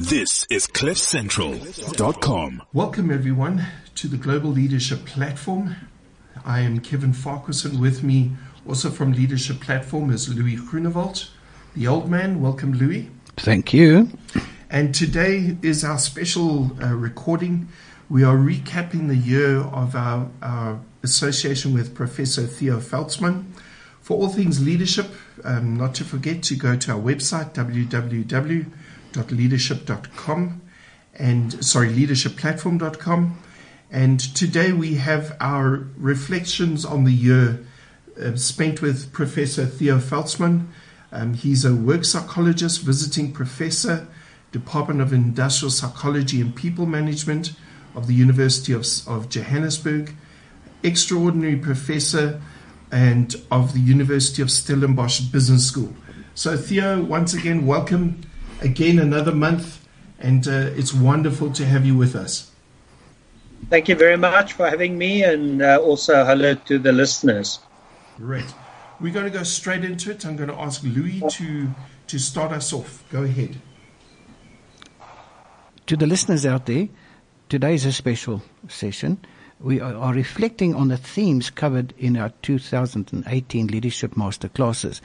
This is CliffCentral.com. Welcome, everyone, to the Global Leadership Platform. I am Kevin Farquharson. With me, also from Leadership Platform, is Louis Groenewald, the old man. Welcome, Louis. Thank you. And today is our special uh, recording. We are recapping the year of our, our association with Professor Theo Veldsman. For all things leadership, um, not to forget to go to our website, www.leadership.com and sorry, leadershipplatform.com. And today we have our reflections on the year uh, spent with Professor Theo Veldsman. Um, he's a work psychologist, visiting professor, Department of Industrial Psychology and People Management of the University of, of Johannesburg, extraordinary professor and of the University of Stellenbosch Business School. So, Theo, once again, welcome again another month, and uh, it's wonderful to have you with us. Thank you very much for having me, and uh, also hello to the listeners. Great. We're going to go straight into it. I'm going to ask Louis to, to start us off. Go ahead. To the listeners out there, today is a special session we are reflecting on the themes covered in our 2018 Leadership Master Classes.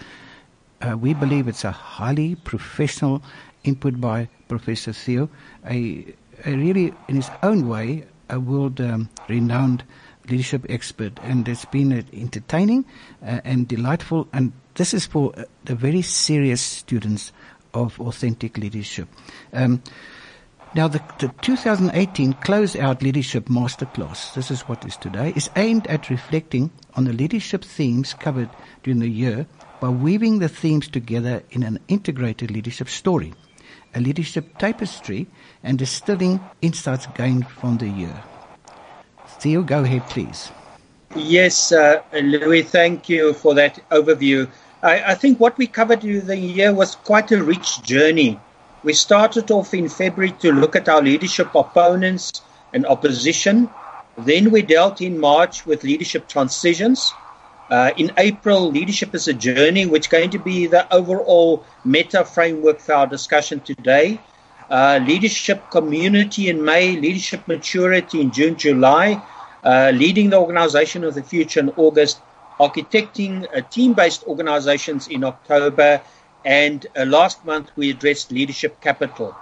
Uh, we believe it's a highly professional input by Professor Theo, a, a really, in his own way, a world um, renowned leadership expert. And it's been uh, entertaining uh, and delightful. And this is for uh, the very serious students of authentic leadership. Um, now, the, the 2018 Closeout Leadership Masterclass, this is what is today, is aimed at reflecting on the leadership themes covered during the year by weaving the themes together in an integrated leadership story, a leadership tapestry, and distilling insights gained from the year. Theo, go ahead, please. Yes, uh, Louis, thank you for that overview. I, I think what we covered during the year was quite a rich journey we started off in February to look at our leadership opponents and opposition. Then we dealt in March with leadership transitions. Uh, in April, leadership is a journey, which is going to be the overall meta framework for our discussion today. Uh, leadership community in May, leadership maturity in June, July, uh, leading the organization of the future in August, architecting team based organizations in October, and uh, last month we addressed leadership capital.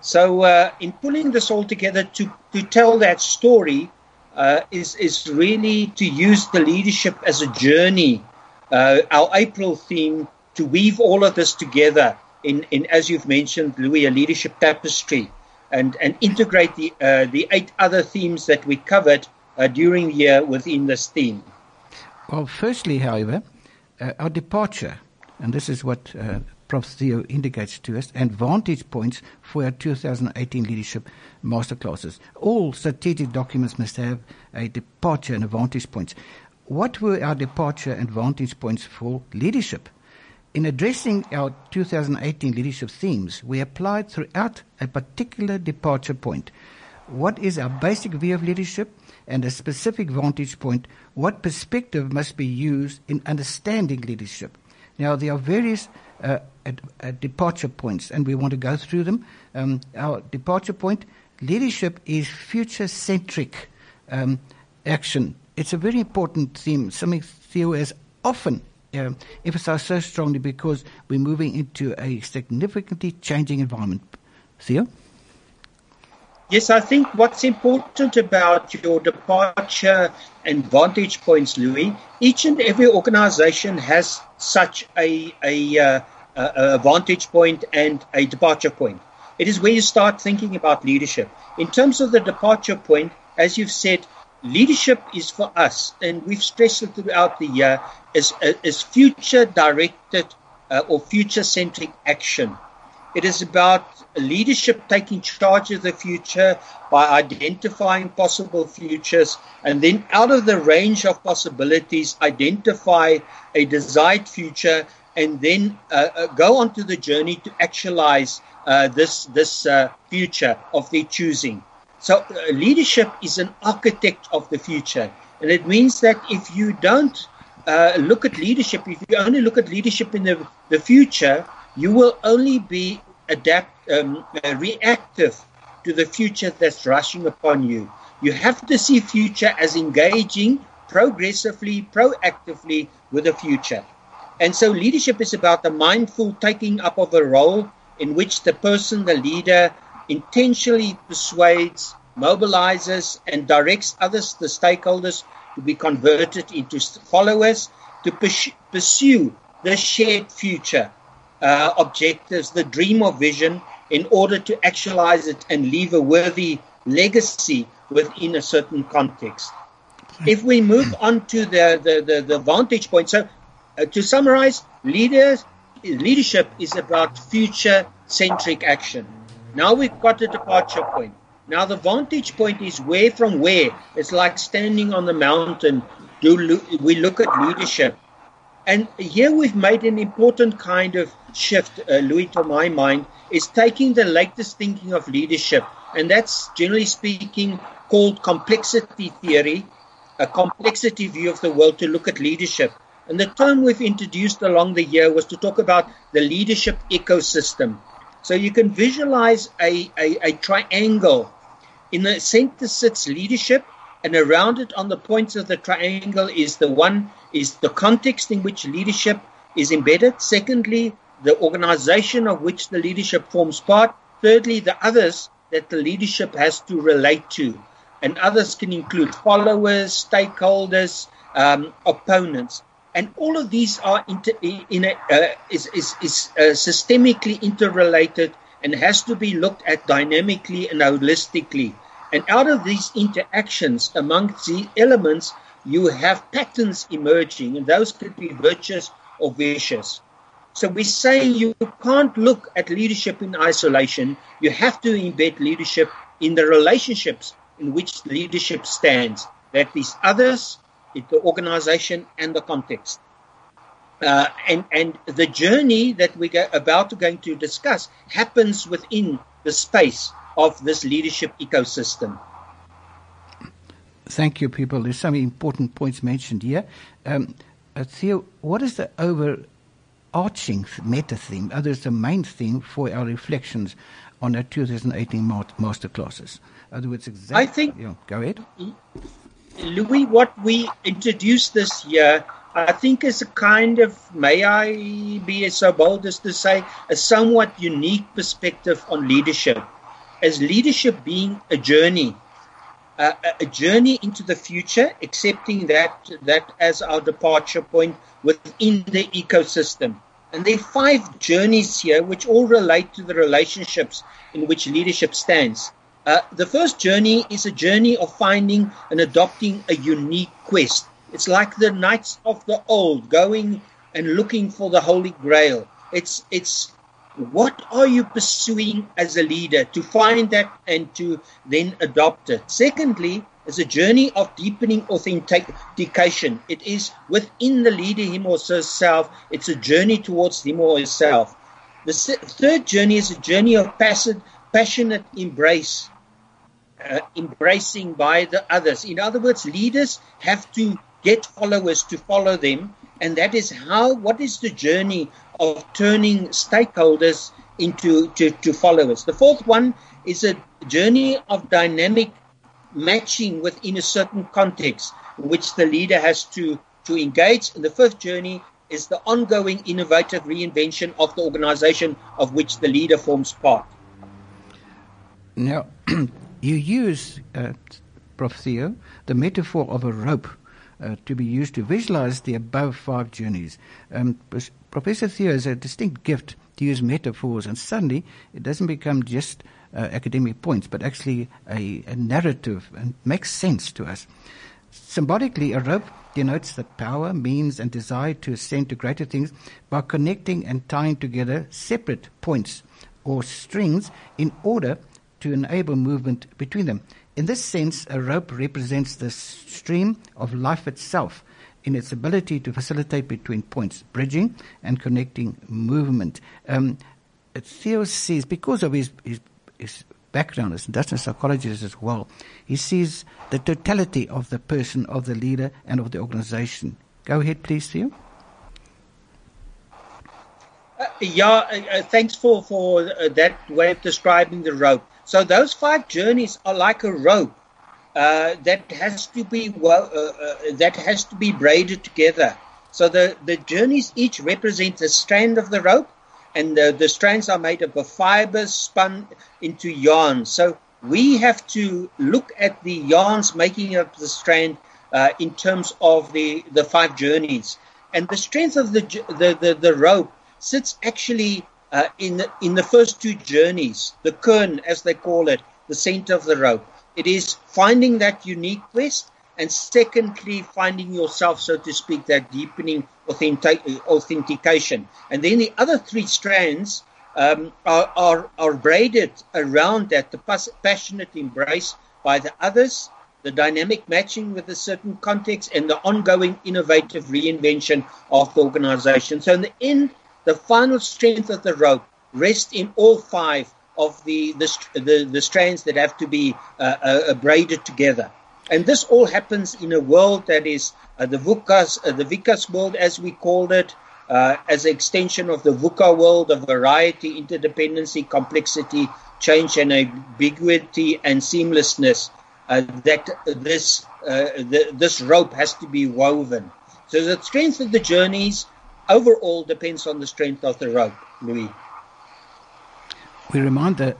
So, uh, in pulling this all together to, to tell that story, uh, is, is really to use the leadership as a journey, uh, our April theme, to weave all of this together in, in as you've mentioned, Louis, a leadership tapestry, and, and integrate the, uh, the eight other themes that we covered uh, during the year within this theme. Well, firstly, however, our departure and this is what Prof. Indicates to us, and vantage points for our 2018 leadership masterclasses. All strategic documents must have a departure and a vantage points. What were our departure and vantage points for leadership? In addressing our 2018 leadership themes, we applied throughout a particular departure point. What is our basic view of leadership? And a specific vantage point, what perspective must be used in understanding leadership? Now, there are various uh, departure points, and we want to go through them. Um, our departure point leadership is future centric um, action. It's a very important theme, something Theo has often uh, emphasized so strongly because we're moving into a significantly changing environment. Theo? Yes, I think what's important about your departure and vantage points, Louis, each and every organization has such a, a, uh, a vantage point and a departure point. It is where you start thinking about leadership. In terms of the departure point, as you've said, leadership is for us, and we've stressed it throughout the year, is, is future directed uh, or future centric action. It is about leadership taking charge of the future by identifying possible futures and then out of the range of possibilities, identify a desired future and then uh, uh, go onto the journey to actualize uh, this, this future of their choosing. So leadership is an architect of the future. And it means that if you don't uh, look at leadership, if you only look at leadership in the, the future, you will only be adapt um, uh, reactive to the future that's rushing upon you. You have to see future as engaging progressively, proactively with the future. And so leadership is about the mindful taking up of a role in which the person, the leader, intentionally persuades, mobilizes, and directs others, the stakeholders, to be converted into followers, to pursue the shared future uh, objectives, the dream of vision, in order to actualize it and leave a worthy legacy within a certain context. If we move on to the, the, the, the vantage point, so to summarize, leaders, leadership is about future centric action. Now we've got a departure point. Now the vantage point is where from where. It's like standing on the mountain. Do we look at leadership? And here we've made an important kind of shift, uh, Louis, to my mind, is taking the latest thinking of leadership. And that's generally speaking called complexity theory, a complexity view of the world to look at leadership. And the term we've introduced along the year was to talk about the leadership ecosystem. So you can visualize a, a, a triangle. In the center sits leadership, and around it on the points of the triangle is the one is the context in which leadership is embedded. Secondly, the organization of which the leadership forms part. Thirdly, the others that the leadership has to relate to. And others can include followers, stakeholders, um, opponents and all of these are inter, in a, uh, is, is, is uh, systemically interrelated and has to be looked at dynamically and holistically. And out of these interactions amongst the elements, you have patterns emerging, and those could be virtuous or vicious. So we're saying you can't look at leadership in isolation. You have to embed leadership in the relationships in which leadership stands. That these others the organization and the context. Uh, and, and the journey that we're about to going to discuss happens within the space of this leadership ecosystem. Thank you, people. There's some important points mentioned here. Um, uh, Theo, what is the overarching meta theme, other the main theme for our reflections on our 2018 master classes? In other words, exactly. I think. You know, go ahead. Louis, what we introduced this year, I think is a kind of, may I be so bold as to say, a somewhat unique perspective on leadership. As leadership being a journey, uh, a journey into the future, accepting that that as our departure point within the ecosystem. And there are five journeys here which all relate to the relationships in which leadership stands. Uh, the first journey is a journey of finding and adopting a unique quest. It's like the knights of the old going and looking for the Holy Grail. It's, it's what are you pursuing as a leader to find that and to then adopt it? Secondly, is a journey of deepening authentication. It is within the leader, him or herself. It's a journey towards him or herself. The third journey is a journey of passive, passionate embrace uh, embracing by the others. In other words, leaders have to get followers to follow them, and that is how. What is the journey of turning stakeholders into to, to followers? The fourth one is a journey of dynamic matching within a certain context, which the leader has to to engage. And the fifth journey is the ongoing innovative reinvention of the organization of which the leader forms part. Now, you use, uh, Prof. Theo, the metaphor of a rope uh, to be used to visualize the above five journeys. Um, Professor Theo has a distinct gift to use metaphors, and suddenly it doesn't become just uh, academic points, but actually a, a narrative and makes sense to us. Symbolically, a rope denotes the power, means, and desire to ascend to greater things by connecting and tying together separate points or strings in order to enable movement between them. In this sense, a rope represents the stream of life itself in its ability to facilitate between points, bridging and connecting movement. Um, Theo sees, because of his, his, his background as industrial psychologist as well, he sees the totality of the person, of the leader, and of the organization. Go ahead, please, Theo. Uh, yeah, uh, uh, thanks for, for uh, that way of describing the rope. So those five journeys are like a rope uh, that has to be well, uh, that has to be braided together. So the, the journeys each represent a strand of the rope, and the, the strands are made up of fibers spun into yarn. So we have to look at the yarns making up the strand in terms of the, the five journeys. And the strength of the, the, the, the rope sits actually uh, in the, in the first two journeys, the kern, as they call it, the center of the rope. It is finding that unique quest, and secondly, finding yourself, so to speak, that deepening authentic, authentication. And then the other three strands um, are, are, are braided around that, the pas- passionate embrace by the others, the dynamic matching with a certain context, and the ongoing innovative reinvention of the organization. So in the end, the final strength of the rope rests in all five of the the, the, the strands that have to be uh, uh, braided together. And this all happens in a world that is uh, the VUCA's, uh, the VUCA's world, as we called it, uh, as an extension of the VUCA world of variety, interdependency, complexity, change, and ambiguity and seamlessness. Uh, that this the, this rope has to be woven. So the strength of the journeys overall depends on the strength of the rope, Louis. We remind the,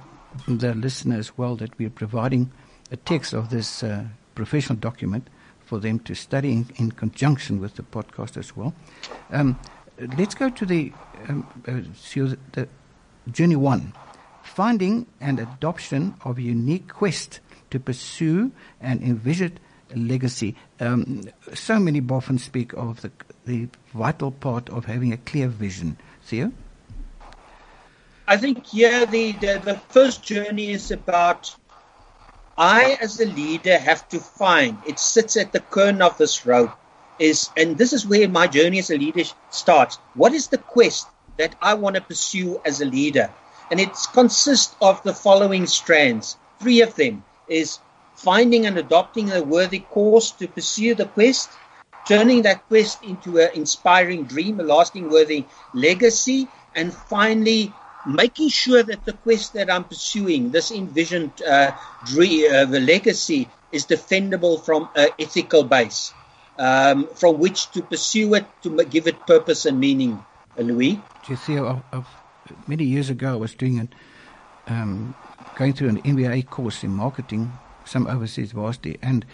the listener as well that we are providing a text of this uh, professional document for them to study in, in, conjunction with the podcast as well. Um, let's go to the, um, uh, the journey one finding and adoption of a unique quest to pursue and envision a legacy. Um, so many Boffins speak of the the vital part of having a clear vision. Theo? I think here the, the, the first journey is about I as a leader have to find it sits at the kern of this rope is and this is where my journey as a leader starts. What is the quest that I want to pursue as a leader? And it consists of the following strands. Three of them is finding and adopting a worthy course to pursue the quest, turning that quest into an inspiring dream, a lasting worthy legacy, and finally making sure that the quest that I'm pursuing, this envisioned uh, dream, uh, legacy, is defendable from an ethical base, um, from which to pursue it, to give it purpose and meaning. Louis? Many years ago, I was doing an, um, going through an MBA course in marketing, some overseas varsity, and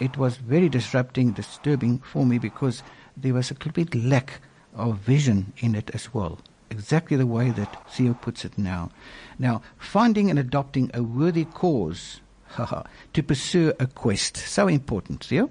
it was very disrupting, disturbing for me because there was a complete lack of vision in it as well. Exactly the way that Theo puts it now. Now, finding and adopting a worthy cause to pursue a quest. So important, Theo.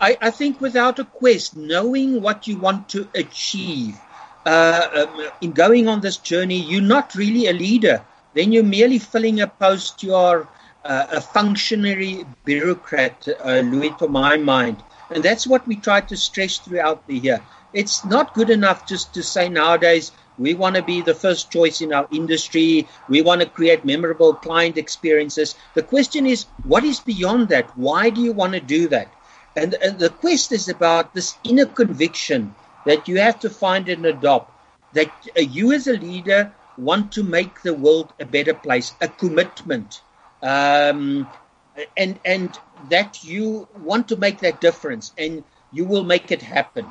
I, I think without a quest, knowing what you want to achieve, uh, um, in going on this journey, you're not really a leader. Then you're merely filling a post you are uh, a functionary bureaucrat, uh, Louis, to my mind. And that's what we try to stress throughout the year. It's not good enough just to say nowadays we want to be the first choice in our industry. We want to create memorable client experiences. The question is, what is beyond that? Why do you want to do that? And, and the quest is about this inner conviction that you have to find and adopt that uh, you as a leader want to make the world a better place, a commitment um, and and that you want to make that difference, and you will make it happen.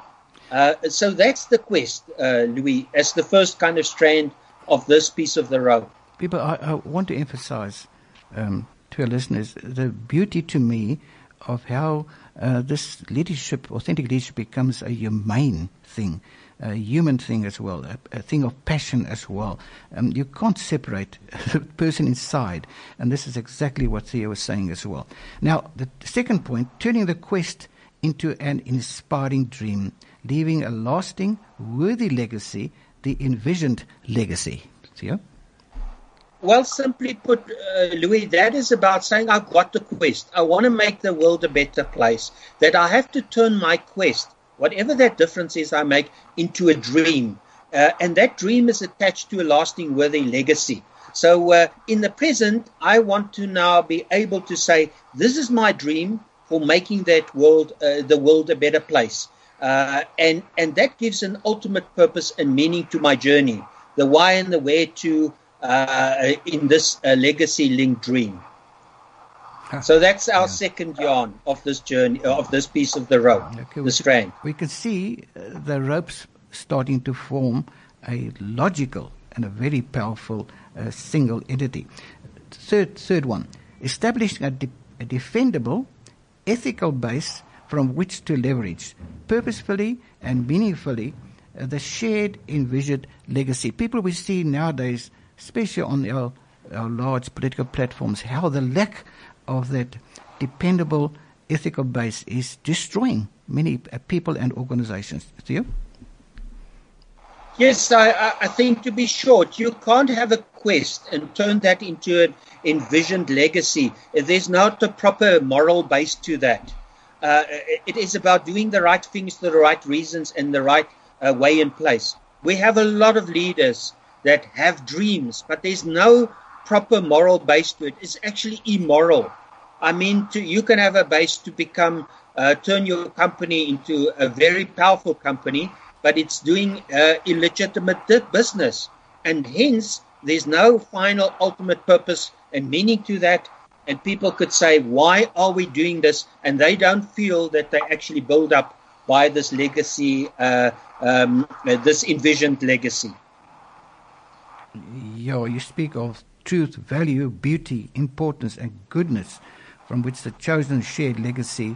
Uh, so that's the quest, uh, Louis, as the first kind of strand of this piece of the rope. People, I, I want to emphasize um, to our listeners the beauty to me of how uh, this leadership, authentic leadership, becomes a humane thing a human thing as well, a, a thing of passion as well. Um, you can't separate the person inside, and this is exactly what Theo was saying as well. Now, the second point, turning the quest into an inspiring dream, leaving a lasting, worthy legacy, the envisioned legacy. Theo? Well, simply put, uh, Louis, that is about saying I've got the quest. I want to make the world a better place. That I have to turn my quest whatever that difference is I make, into a dream. Uh, and that dream is attached to a lasting, worthy legacy. So uh, in the present, I want to now be able to say, this is my dream for making that world, uh, the world a better place. Uh, and, and that gives an ultimate purpose and meaning to my journey, the why and the where to uh, in this uh, legacy linked dream. So that's our yeah. second yarn of this journey, uh, of this piece of the rope, okay, the strand. We can see uh, the ropes starting to form a logical and a very powerful uh, single entity. Third, third one, establishing a, de- a defendable, ethical base from which to leverage purposefully and meaningfully uh, the shared envisioned legacy. People we see nowadays, especially on our, our large political platforms, how the lack of that dependable ethical base is destroying many people and organizations. Theo? Yes, I, I, think to be short, you can't have a quest and turn that into an envisioned legacy. There's not a proper moral base to that. Uh, it is about doing the right things for the right reasons and the right uh, way and place. We have a lot of leaders that have dreams, but there's no proper moral base to it. It's actually immoral. I mean, to, you can have a base to become, uh, turn your company into a very powerful company, but it's doing uh, illegitimate business. And hence, there's no final ultimate purpose and meaning to that. And people could say, why are we doing this? And they don't feel that they actually build up by this legacy, uh, um, this envisioned legacy. Yeah, you speak of truth, value, beauty, importance, and goodness from which the chosen shared legacy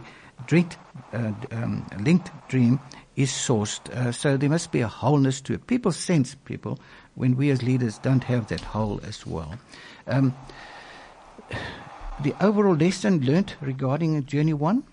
linked, uh, um, linked dream is sourced. Uh, so there must be a wholeness to it. People sense people when we as leaders don't have that whole as well. Um, the overall lesson learnt regarding Journey One.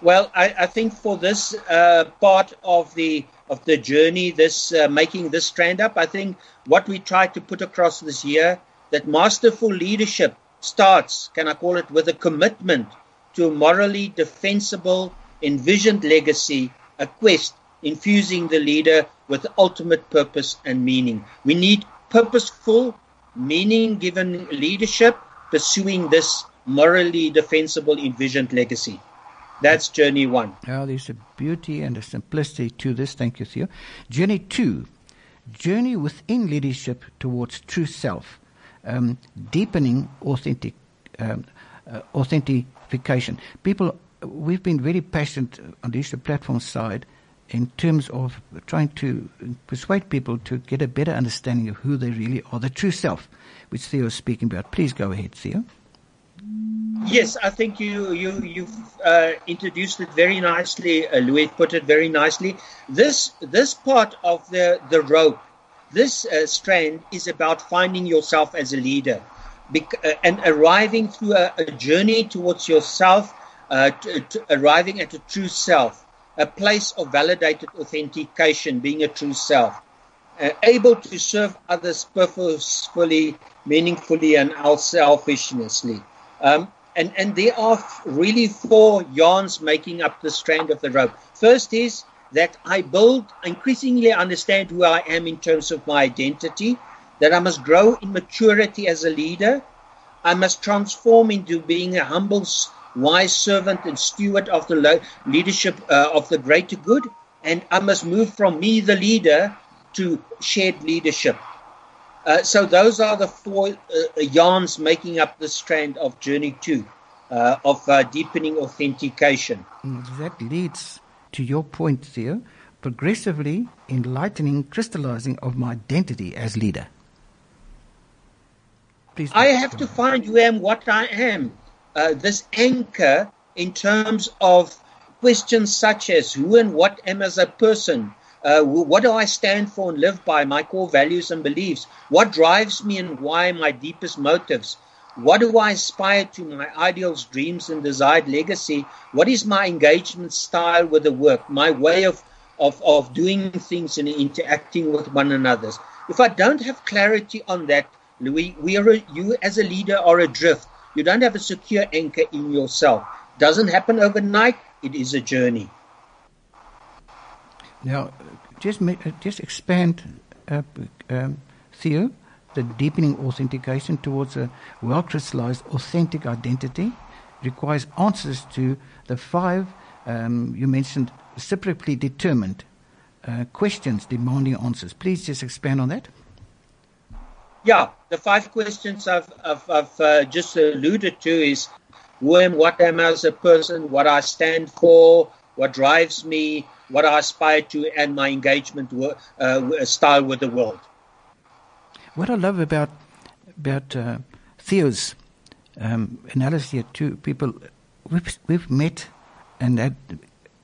Well, I, I think for this uh, part of the of the journey, this uh, making this strand up, I think what we tried to put across this year that masterful leadership starts, can I call it, with a commitment to a morally defensible, envisioned legacy, a quest infusing the leader with ultimate purpose and meaning. We need purposeful, meaning given leadership pursuing this morally defensible, envisioned legacy. That's journey one. Oh, there's a beauty and a simplicity to this. Thank you, Theo. Journey two, journey within leadership towards true self um, deepening authentic, um, uh, authentication. People, we've been very passionate on the issue platform side in terms of trying to persuade people to get a better understanding of who they really are, the true self, which Theo is speaking about. Please go ahead, Theo. Yes, I think you you you've uh, introduced it very nicely. Uh, Louis put it very nicely. This this part of the the rope this uh, strand is about finding yourself as a leader uh, and arriving through a, a journey towards yourself, uh, to arriving at a true self, a place of validated authentication, being a true self, uh, able to serve others purposefully, meaningfully, and unselfishly. Um, and, and there are really four yarns making up the strand of the rope. First is that I build, increasingly understand who I am in terms of my identity, that I must grow in maturity as a leader. I must transform into being a humble, wise servant and steward of the leadership uh, of the greater good. And I must move from me, the leader, to shared leadership. Uh, so those are the four uh, yarns making up the strand of Journey 2 uh, of uh, deepening authentication. That leads to your point, Theo, progressively enlightening, crystallizing of my identity as leader. Please I have to find who I am, what I am. Uh, this anchor in terms of questions such as who and what am as a person. Uh, what do I stand for and live by? My core values and beliefs. What drives me and why? My deepest motives. What do I aspire to? My ideals, dreams, and desired legacy. What is my engagement style with the work? My way of, of, of doing things and interacting with one another. If I don't have clarity on that, Louis, we are a, you as a leader are adrift. You don't have a secure anchor in yourself. Doesn't happen overnight. It is a journey. Now, just just expand, uh, um, Theo the deepening authentication towards a well crystallized authentic identity requires answers to the five Um, you mentioned reciprocally determined uh, questions demanding answers. Please just expand on that. Yeah, the five questions I've, I've, I've uh, just alluded to is who am, what am I as a person, what I stand for, what drives me, what I aspire to, and my engagement uh, style with the world. What I love about about uh, Theo's um, analysis here too, people we've we've met and had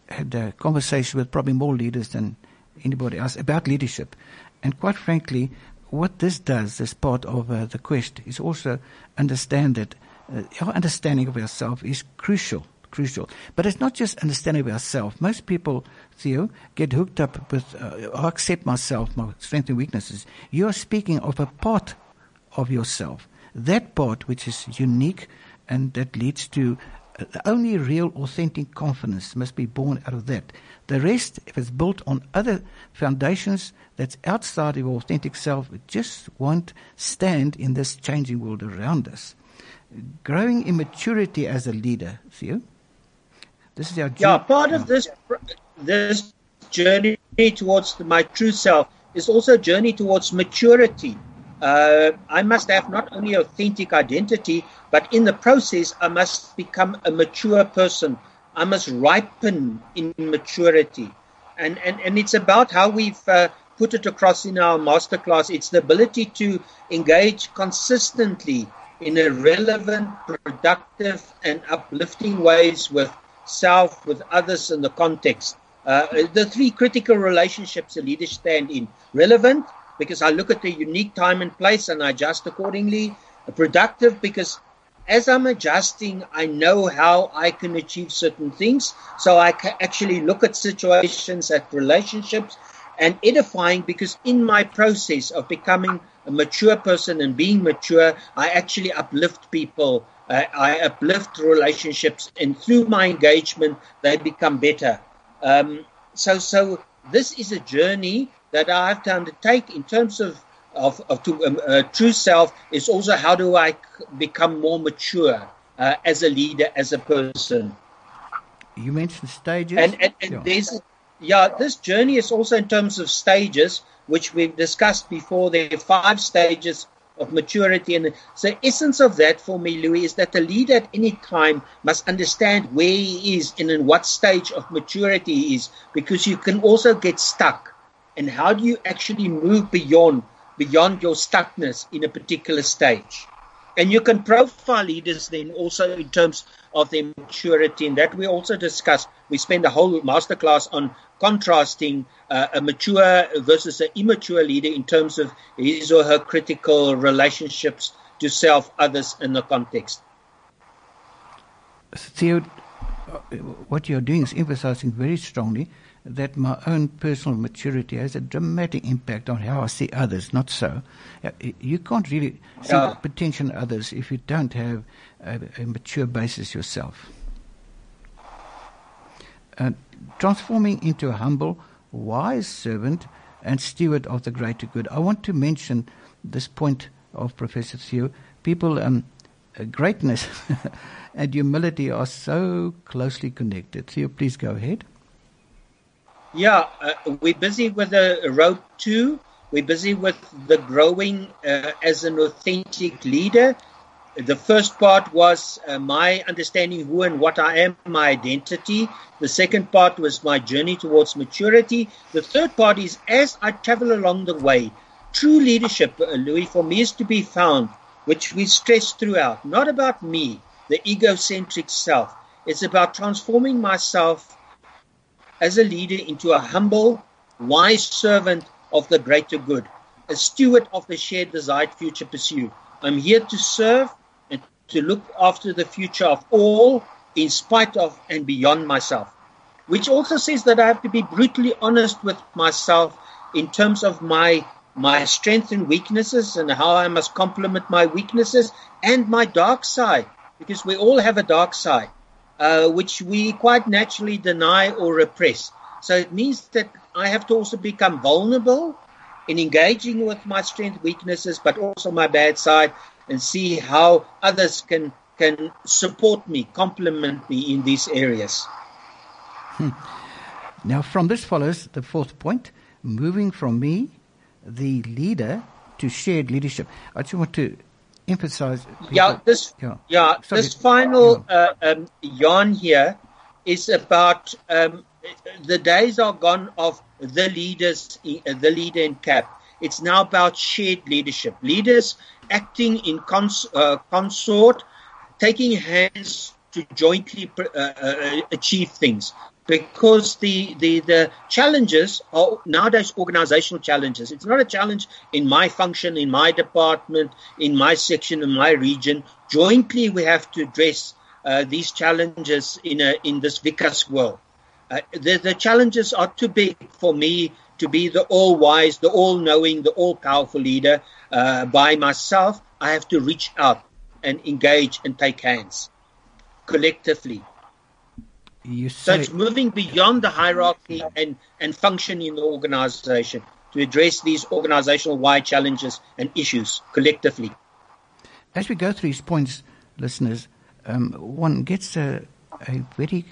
had a conversation with probably more leaders than anybody else about leadership, and quite frankly, what this does as part of uh, the quest is also understand that uh, our understanding of ourselves is crucial. Crucial, but it's not just understanding of ourselves. Most people, Theo, get hooked up with uh, I accept myself, my strengths and weaknesses. You are speaking of a part of yourself, that part which is unique, and that leads to uh, only real authentic confidence must be born out of that. The rest, if it's built on other foundations that's outside of authentic self, it just won't stand in this changing world around us. Growing immaturity as a leader, Theo. This is our yeah. Part of this this journey towards my true self is also a journey towards maturity. Uh, I must have not only authentic identity, but in the process, I must become a mature person I must ripen in maturity. And, and, and it's about how we've uh, put it across in our masterclass. It's the ability to engage consistently in a relevant, productive, and uplifting ways with self, with others, in the context. Uh, the three critical relationships a leader stand in relevant, because I look at the unique time and place and I adjust accordingly. Productive, because as I'm adjusting, I know how I can achieve certain things. So I can actually look at situations, at relationships, and edifying because in my process of becoming a mature person and being mature, I actually uplift people. Uh, I uplift relationships, and through my engagement, they become better. Um, so, so this is a journey that I have to undertake in terms of of, of to, um, uh, true self is also how do I become more mature uh, as a leader, as a person. You mentioned stages, and, and, and yeah. there's yeah, this journey is also in terms of stages, which we've discussed before. There are five stages of maturity, and the essence of that for me, Louis, is that the leader at any time must understand where he is and in what stage of maturity he is, because you can also get stuck. And how do you actually move beyond beyond your stuckness in a particular stage. And you can profile leaders then also in terms of their maturity, and that we also discuss. We spend a whole masterclass on contrasting uh, a mature versus an immature leader in terms of his or her critical relationships to self, others, and the context. Theo, what you're doing is emphasizing very strongly that my own personal maturity has a dramatic impact on how I see others. Not so. You can't really see yeah. potential in others if you don't have a, a mature basis yourself. Uh, transforming into a humble, wise servant and steward of the greater good. I want to mention this point of Professor Theo. People, um, uh, greatness and humility are so closely connected. Theo, please go ahead. Yeah, uh, we're busy with the road two. We're busy with the growing uh, as an authentic leader. The first part was uh, my understanding who and what I am, my identity. The second part was my journey towards maturity. The third part is as I travel along the way, true leadership, uh, Louis, for me is to be found, which we stress throughout, not about me, the egocentric self. It's about transforming myself as a leader into a humble, wise servant of the greater good, a steward of the shared desired future pursuit. I'm here to serve and to look after the future of all in spite of and beyond myself. Which also says that I have to be brutally honest with myself in terms of my my strengths and weaknesses and how I must complement my weaknesses and my dark side because we all have a dark side uh, which we quite naturally deny or repress. So it means that I have to also become vulnerable in engaging with my strength, weaknesses, but also my bad side, and see how others can can support me, complement me in these areas. Now, from this follows the fourth point moving from me, the leader, to shared leadership. I just want to emphasize. People, yeah, this, yeah, yeah Sorry, this final yeah. Uh, um, yarn here is about um, the days are gone of the leaders, the leader in cap. It's now about shared leadership. Leaders acting in cons- uh, consort, taking hands to jointly uh, uh, achieve things because the, the, the challenges are nowadays organizational challenges. It's not a challenge in my function, in my department, in my section, in my region. Jointly, we have to address uh, these challenges in, a, in this VUCA's world. Uh, the, the challenges are too big for me to be the all wise, the all knowing, the all powerful leader uh, by myself. I have to reach out and engage and take hands collectively. So it's moving beyond the hierarchy and, and function in the organization to address these organizational wide challenges and issues collectively. As we go through these points, listeners, um, one gets a, a very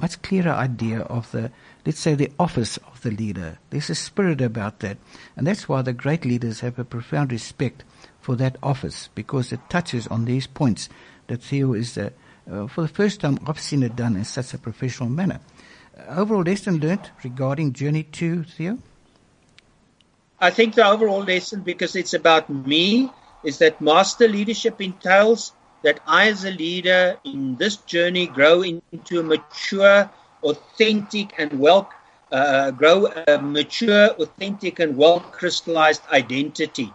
much clearer idea of the, let's say, the office of the leader. There's a spirit about that. And that's why the great leaders have a profound respect for that office, because it touches on these points that Theo is, uh, uh, for the first time, I've seen it done in such a professional manner. Uh, overall lesson learned regarding Journey 2, Theo? I think the overall lesson, because it's about me, is that master leadership entails that I, as a leader in this journey, grow into a mature, authentic, and well, uh, grow a mature, authentic, and well crystallized identity.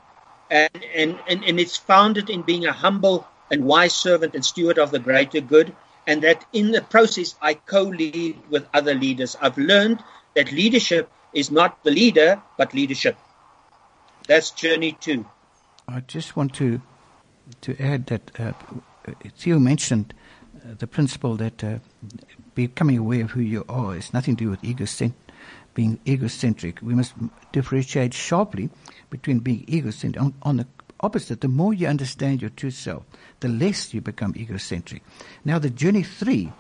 And, and, and, and it's founded in being a humble and wise servant and steward of the greater good. And that in the process, I co lead with other leaders. I've learned that leadership is not the leader, but leadership. That's journey two. I just want to to add that uh, Theo mentioned uh, the principle that uh, becoming aware of who you are is nothing to do with egocent- being egocentric. We must differentiate sharply between being egocentric. On, on the opposite, the more you understand your true self, the less you become egocentric. Now, the journey three,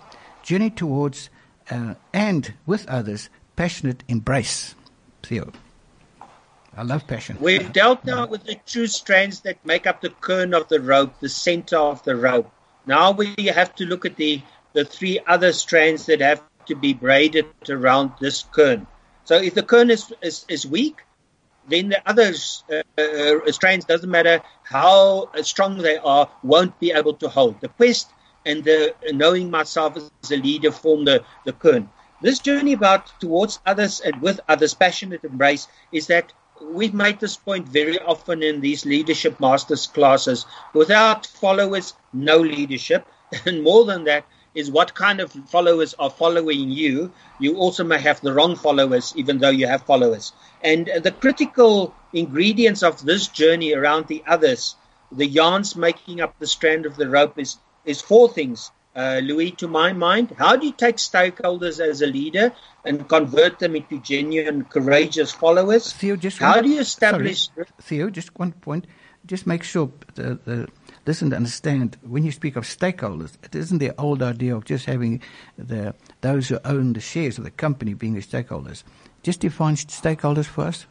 journey towards uh, and with others, passionate embrace. Theo. I love passion. We've dealt now with the two strands that make up the kern of the rope, the center of the rope. Now we have to look at the, the three other strands that have to be braided around this kern. So if the kern is, is, is weak, then the other uh, uh, strands, doesn't matter how strong they are, won't be able to hold. The quest and the knowing myself as a leader form the, the kern. This journey about towards others and with others, passionate embrace, is that we've made this point very often in these leadership masters classes. Without followers, no leadership. And more than that is what kind of followers are following you. You also may have the wrong followers, even though you have followers. And the critical ingredients of this journey around the others, the yarns making up the strand of the rope, is, is four things uh, Louis, to my mind. How do you take stakeholders as a leader and convert them into genuine, courageous followers? Theo, just how one, do you establish? Sorry, Theo, just one point. Just make sure the, the listen understand when you speak of stakeholders, it isn't the old idea of just having the those who own the shares of the company being the stakeholders. Just define stakeholders for us.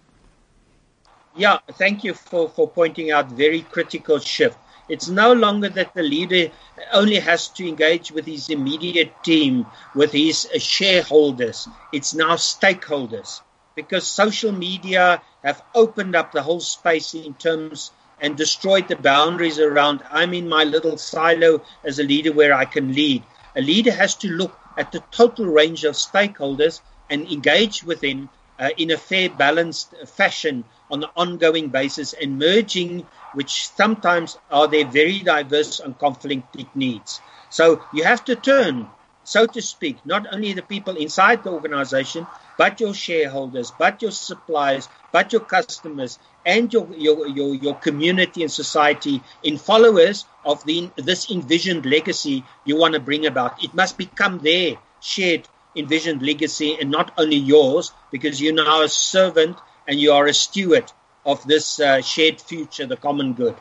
Yeah, thank you for, for pointing out very critical shift. It's no longer that the leader only has to engage with his immediate team, with his uh, shareholders. It's now stakeholders because social media have opened up the whole space in terms and destroyed the boundaries around I'm in my little silo as a leader where I can lead. A leader has to look at the total range of stakeholders and engage with them uh, in a fair, balanced fashion on an ongoing basis and merging, which sometimes are their very diverse and conflicting needs. So you have to turn, so to speak, not only the people inside the organization, but your shareholders, but your suppliers, but your customers, and your, your, your, your community and society in followers of the, this envisioned legacy you want to bring about. It must become their shared envisioned legacy and not only yours, because you're now a servant and you are a steward of this uh, shared future, the common good.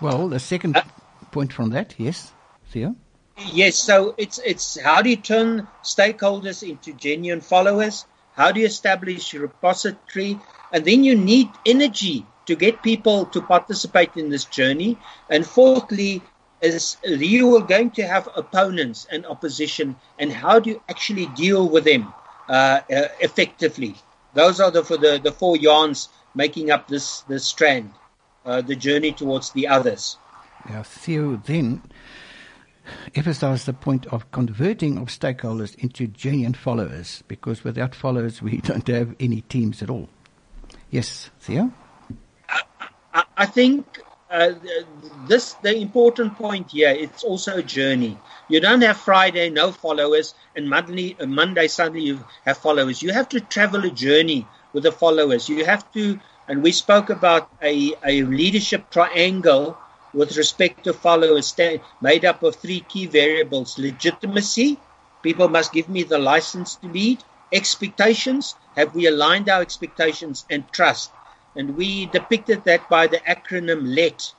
Well, the second uh, point from that, yes, Theo? Yes, so it's it's how do you turn stakeholders into genuine followers? How do you establish a repository? And then you need energy to get people to participate in this journey. And fourthly, is you are going to have opponents and opposition, and how do you actually deal with them uh, uh, effectively? Those are the for the, the four yarns making up this this strand, uh, the journey towards the others. Yeah, Theo then emphasize the point of converting of stakeholders into genuine followers, because without followers we don't have any teams at all. Yes, Theo. I, think uh, this the important point here. It's also a journey. You don't have Friday no followers, and Monday, uh, Monday suddenly you have followers. You have to travel a journey with the followers. You have to, and we spoke about a, a leadership triangle with respect to followers, made up of three key variables: legitimacy. People must give me the license to lead. Expectations. Have we aligned our expectations and trust? and we depicted that by the acronym LET.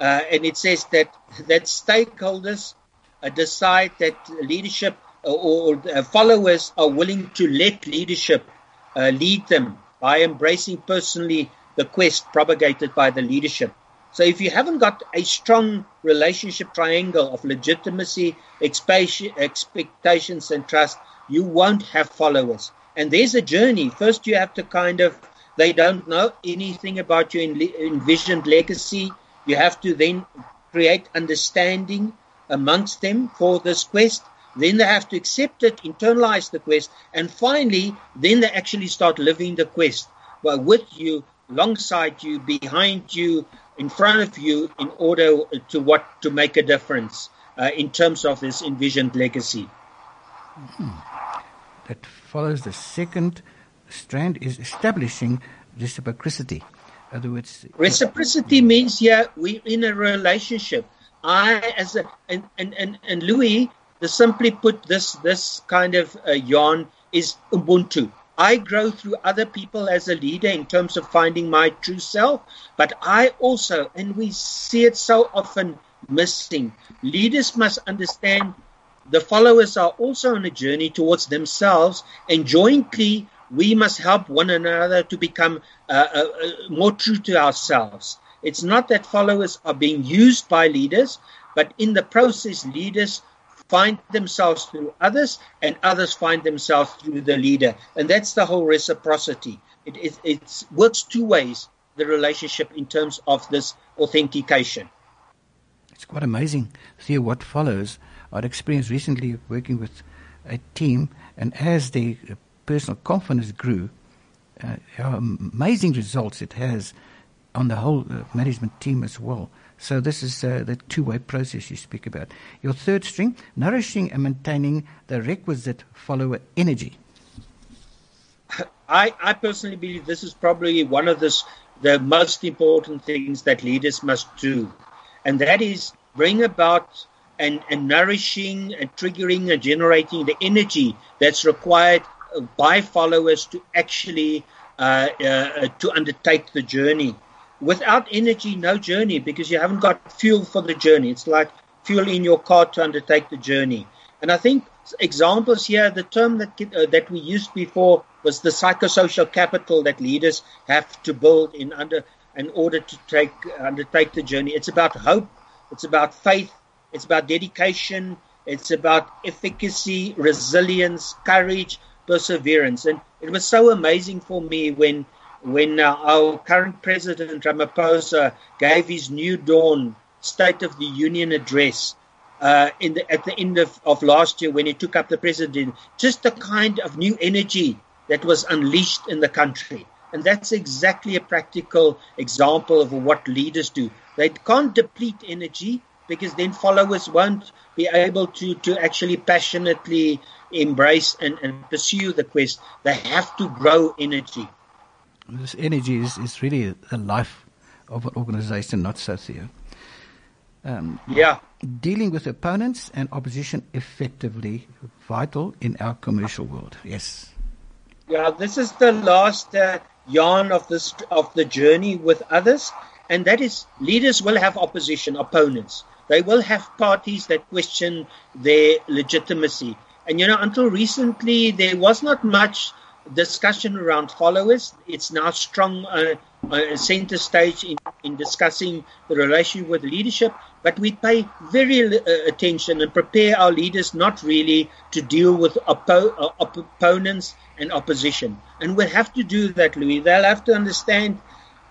Uh, and it says that that stakeholders uh, decide that leadership uh, or, or uh, followers are willing to let leadership uh, lead them by embracing personally the quest propagated by the leadership. So if you haven't got a strong relationship triangle of legitimacy, expectations, and trust, you won't have followers. And there's a journey. First, you have to kind of they don't know anything about your envisioned legacy. You have to then create understanding amongst them for this quest. Then they have to accept it, internalize the quest, and finally, then they actually start living the quest well, with you, alongside you, behind you, in front of you, in order to what to make a difference uh, in terms of this envisioned legacy. Hmm. That follows the second strand is establishing reciprocity. In other words, reciprocity means yeah, we're in a relationship. I as a and and and, and Louis, the simply put this this kind of uh, yarn is Ubuntu. I grow through other people as a leader in terms of finding my true self, but I also, and we see it so often missing, leaders must understand the followers are also on a journey towards themselves and jointly we must help one another to become uh, uh, uh, more true to ourselves. It's not that followers are being used by leaders, but in the process, leaders find themselves through others, and others find themselves through the leader. And that's the whole reciprocity. It, it, works two ways, the relationship in terms of this authentication. It's quite amazing. See what follows. I'd experienced recently working with a team, and as they personal confidence grew, uh, amazing results it has on the whole uh, management team as well. So this is uh, the two-way process you speak about. Your third string, nourishing and maintaining the requisite follower energy. I, I personally believe this is probably one of the, the most important things that leaders must do, and that is bring about and, and nourishing and triggering and generating the energy that's required by followers to actually uh, uh, to undertake the journey. Without energy, no journey because you haven't got fuel for the journey. It's like fuel in your car to undertake the journey. And I think examples here, the term that uh, that we used before was the psychosocial capital that leaders have to build in under in order to take undertake the journey. It's about hope, it's about faith, it's about dedication, it's about efficacy, resilience, courage, perseverance. And it was so amazing for me when when uh, our current president Ramaphosa gave his new dawn State of the Union address uh, the, at the end of, of last year when he took up the presidency, just the kind of new energy that was unleashed in the country. And that's exactly a practical example of what leaders do. They can't deplete energy because then followers won't be able to, to actually passionately embrace and, and pursue the quest, they have to grow energy. This energy is, is really the life of an organization, not so Theo. Um, yeah. Dealing with opponents and opposition effectively, vital in our commercial world. Yes. Yeah, this is the last uh, yarn of this of the journey with others, and that is leaders will have opposition, opponents. they will have parties that question their legitimacy. And you know, until recently, there was not much discussion around followers. It's now strong uh, uh, center stage in, in discussing the relationship with leadership. But we pay very uh, attention and prepare our leaders not really to deal with oppo- uh, op- opponents and opposition. And we'll have to do that, Louis. They'll have to understand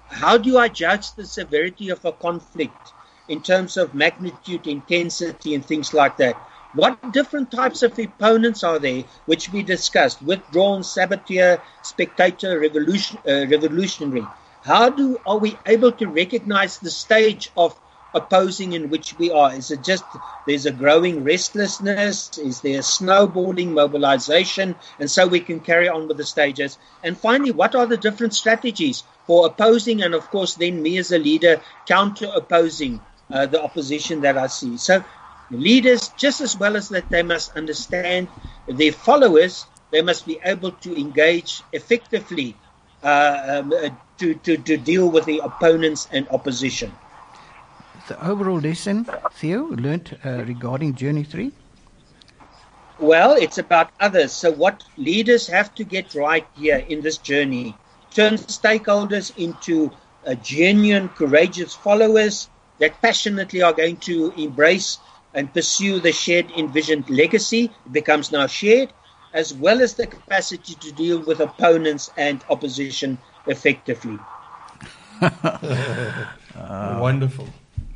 how do I judge the severity of a conflict in terms of magnitude, intensity, and things like that. What different types of opponents are there, which we discussed? Withdrawn, saboteur, spectator, revolution, uh, revolutionary. How do are we able to recognize the stage of opposing in which we are? Is it just there's a growing restlessness? Is there snowballing mobilization? And so we can carry on with the stages. And finally, what are the different strategies for opposing and, of course, then me as a leader counter opposing uh, the opposition that I see? So leaders, just as well as that they must understand their followers, they must be able to engage effectively uh, um, uh, to, to, to deal with the opponents and opposition. The overall lesson, Theo, learned uh, regarding Journey 3? Well, it's about others. So, what leaders have to get right here in this journey turn stakeholders into uh, genuine, courageous followers that passionately are going to embrace and pursue the shared envisioned legacy. Becomes now shared, as well as the capacity to deal with opponents and opposition effectively. uh, Wonderful.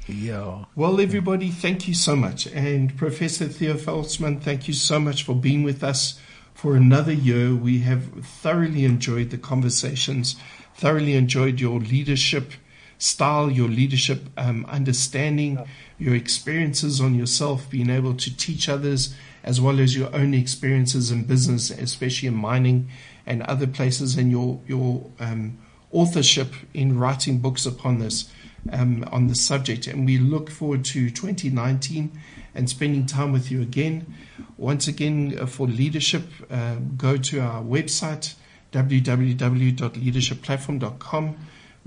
Yeah. Well, everybody, thank you so much. And Professor Theo Veldsman, thank you so much for being with us for another year. We have thoroughly enjoyed the conversations, thoroughly enjoyed your leadership style, your leadership um, understanding, your experiences on yourself, being able to teach others, as well as your own experiences in business, especially in mining and other places, and your your um, authorship in writing books upon this um, on the subject. And we look forward to 2019 and spending time with you again. Once again, uh, for leadership, uh, go to our website www.leadershipplatform.com.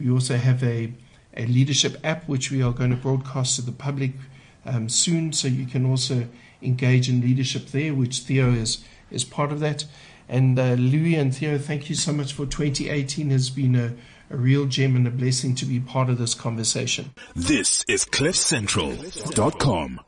We also have a, a leadership app which we are going to broadcast to the public um, soon, so you can also engage in leadership there, which Theo is is part of that. And uh, Louis and Theo, thank you so much for 2018. Has been a, a real gem and a blessing to be part of this conversation. This is CliffCentral.com.